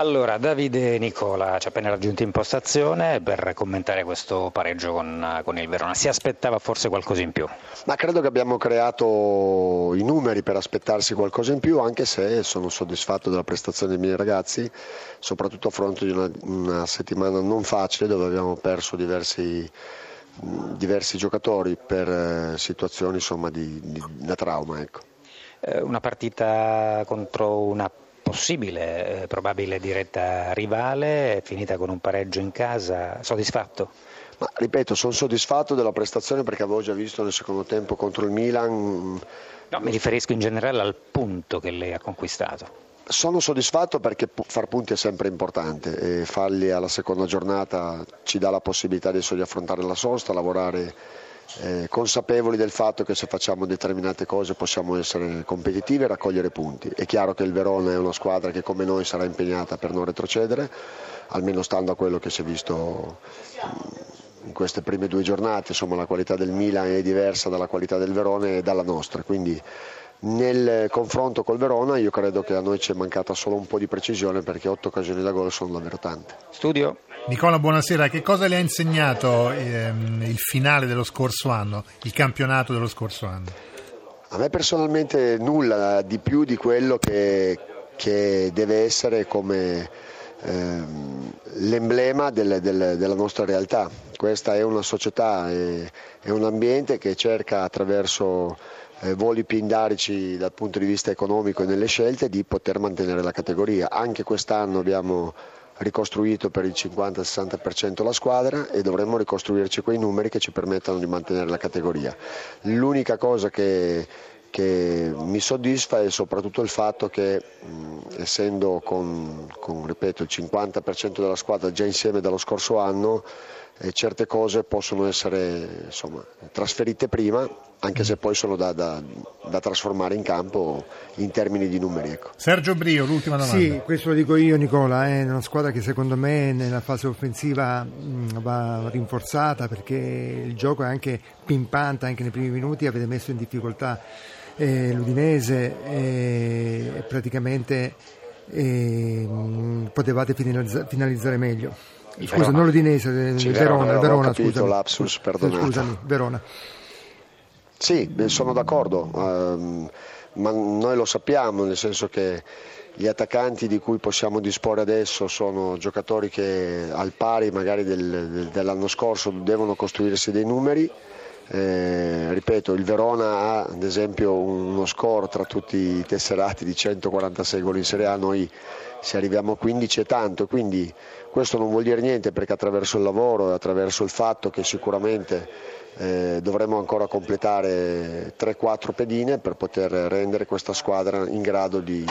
Allora, Davide Nicola ci ha appena raggiunto in postazione per commentare questo pareggio con, con, il Verona. Si aspettava forse qualcosa in più? Ma credo che abbiamo creato i numeri per aspettarsi qualcosa in più, anche se sono soddisfatto della prestazione dei miei ragazzi, soprattutto a fronte di una, una settimana non facile dove abbiamo perso diversi, diversi giocatori per eh, situazioni insomma, di, di, da trauma. Ecco. Eh, una partita contro una possibile, eh, probabile diretta rivale, finita con un pareggio in casa, soddisfatto? Ma, ripeto, sono soddisfatto della prestazione perché avevo già visto nel secondo tempo contro il Milan. No, mi riferisco in generale al punto che lei ha conquistato. Sono soddisfatto perché far punti è sempre importante e farli alla seconda giornata ci dà la possibilità adesso di affrontare la sosta, lavorare eh, consapevoli del fatto che se facciamo determinate cose possiamo essere competitivi e raccogliere punti. È chiaro che il Verona è una squadra che come noi sarà impegnata per non retrocedere, almeno stando a quello che si è visto mm, in queste prime due giornate, insomma la qualità del Milan è diversa dalla qualità del Verona e dalla nostra, quindi nel confronto col Verona io credo che a noi ci è mancata solo un po' di precisione perché otto occasioni da gol sono davvero tante. Studio. Nicola, buonasera. Che cosa le ha insegnato ehm, il finale dello scorso anno, il campionato dello scorso anno? A me personalmente nulla di più di quello che, che deve essere come ehm, l'emblema del, del, della nostra realtà. Questa è una società, è, è un ambiente che cerca attraverso eh, voli pindarici dal punto di vista economico e nelle scelte di poter mantenere la categoria. Anche quest'anno abbiamo ricostruito per il 50-60% la squadra e dovremmo ricostruirci quei numeri che ci permettano di mantenere la categoria. L'unica cosa che, che mi soddisfa è soprattutto il fatto che mh, essendo con, con ripeto, il 50% della squadra già insieme dallo scorso anno eh, certe cose possono essere insomma, trasferite prima anche se poi sono da, da, da, trasformare in campo in termini di numeri. Ecco. Sergio Brio, l'ultima domanda. Sì, questo lo dico io Nicola, è una squadra che secondo me nella fase offensiva va rinforzata perché il gioco è anche pimpante, anche nei primi minuti avete messo in difficoltà eh, l'Udinese e praticamente eh, potevate finalizza- finalizzare meglio. Scusa, non l'Udinese, eh, Verona, Verona, capito, lapsus, Scusami, Verona. Sì, sono d'accordo, um, ma noi lo sappiamo, nel senso che gli attaccanti di cui possiamo disporre adesso sono giocatori che al pari magari del, dell'anno scorso devono costruirsi dei numeri. Eh, ripeto, il Verona ha ad esempio uno score tra tutti i tesserati di 146 gol in Serie A, noi se arriviamo a 15 è tanto, quindi questo non vuol dire niente perché attraverso il lavoro e attraverso il fatto che sicuramente eh, dovremo ancora completare 3-4 pedine per poter rendere questa squadra in grado di,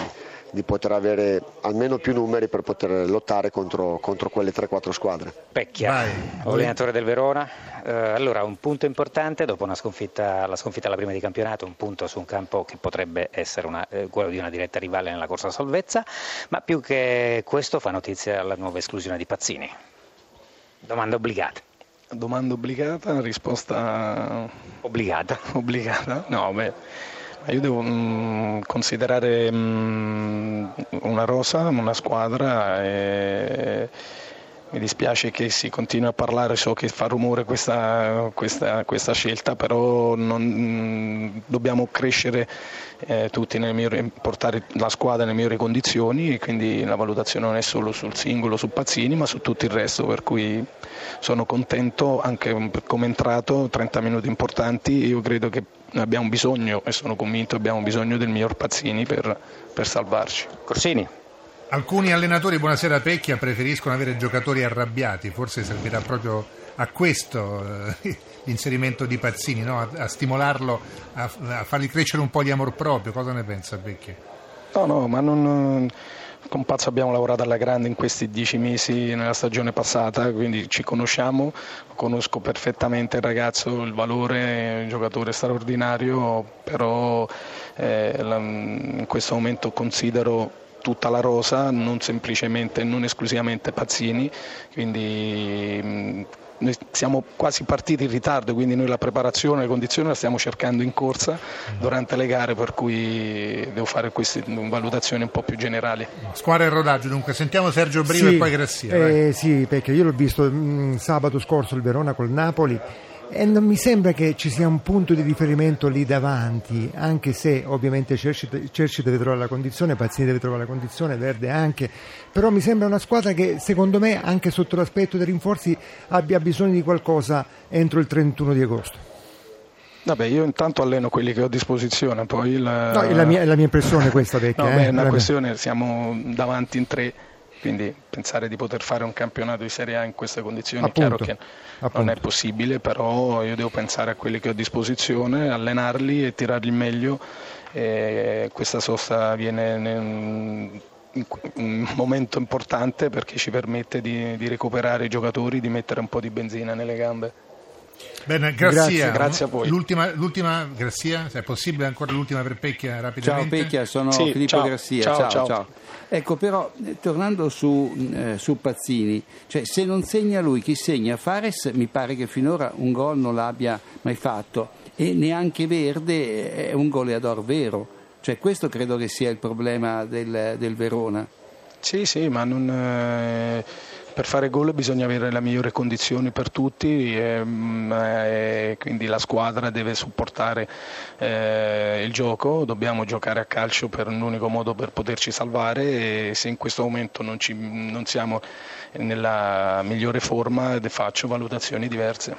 di poter avere almeno più numeri per poter lottare contro, contro quelle 3-4 squadre. Pecchia, Vai. allenatore del Verona. Eh, allora, un punto importante dopo sconfitta, la sconfitta alla prima di campionato, un punto su un campo che potrebbe essere una, eh, quello di una diretta rivale nella corsa a salvezza, ma più che questo fa notizia la nuova esclusione di Pazzini. Domanda obbligata. Domanda obbligata, risposta obbligata. obbligata? No, beh, io devo mh, mm, considerare mh, mm, una rosa, una squadra e mi dispiace che si continui a parlare, so che fa rumore questa, questa, questa scelta, però non, dobbiamo crescere eh, tutti, migliori, portare la squadra nelle migliori condizioni e quindi la valutazione non è solo sul singolo, su Pazzini, ma su tutto il resto, per cui sono contento anche come entrato, 30 minuti importanti, io credo che abbiamo bisogno e sono convinto abbiamo bisogno del miglior Pazzini per, per salvarci. Corsini. Alcuni allenatori, buonasera Pecchia, preferiscono avere giocatori arrabbiati, forse servirà proprio a questo eh, l'inserimento di Pazzini, no? a, a, stimolarlo, a, a, fargli crescere un po' di amor proprio. Cosa ne pensa Pecchia? No, no, ma non, con Pazzo abbiamo lavorato alla grande in questi dieci mesi nella stagione passata, quindi ci conosciamo, conosco perfettamente il ragazzo, il valore, un giocatore straordinario, però eh, in questo momento considero tutta la rosa, non semplicemente, non esclusivamente Pazzini, quindi noi siamo quasi partiti in ritardo, quindi noi la preparazione, le condizioni la stiamo cercando in corsa durante le gare, per cui devo fare queste valutazioni un po' più generali. Squadra e rodaggio, dunque sentiamo Sergio Briva sì, e poi Grassia. Eh, sì, perché io l'ho visto mh, mm, sabato scorso il Verona col Napoli e non mi sembra che ci sia un punto di riferimento lì davanti, anche se ovviamente Cerci deve trovare la condizione, Pazzini deve trovare la condizione, Verde anche, però mi sembra una squadra che secondo me anche sotto l'aspetto dei rinforzi abbia bisogno di qualcosa entro il 31 di agosto. Vabbè, io intanto alleno quelli che ho a disposizione, poi il... no, è, la mia, la mia impressione questa vecchia. no, eh? beh, è una questione, siamo davanti in tre quindi pensare di poter fare un campionato di Serie A in queste condizioni è chiaro che appunto. non è possibile, però io devo pensare a quelli che ho a disposizione, allenarli e tirarli meglio. E questa sosta viene in un momento importante perché ci permette di, di recuperare i giocatori, di mettere un po' di benzina nelle gambe. Bene, grazie. grazie a voi. L'ultima, l'ultima Grazia, se è possibile ancora l'ultima per Pecchia rapidamente. Ciao Pecchia, sono Sì, Filippo ciao, Grassia. ciao, Ciao, ciao. ciao. Ecco, però, eh, tornando su, eh, su Pazzini, cioè, se non segna lui, chi segna? Fares mi pare che finora un gol non l'abbia mai fatto e neanche Verde è un goleador vero. Cioè, questo credo che sia il problema del, del Verona. Sì, sì, ma non, eh, per fare gol bisogna avere le migliori condizioni per tutti e, mm, e quindi la squadra deve supportare eh, il gioco, dobbiamo giocare a calcio per un unico modo per poterci salvare e se in questo momento non, ci, non siamo nella migliore forma faccio valutazioni diverse.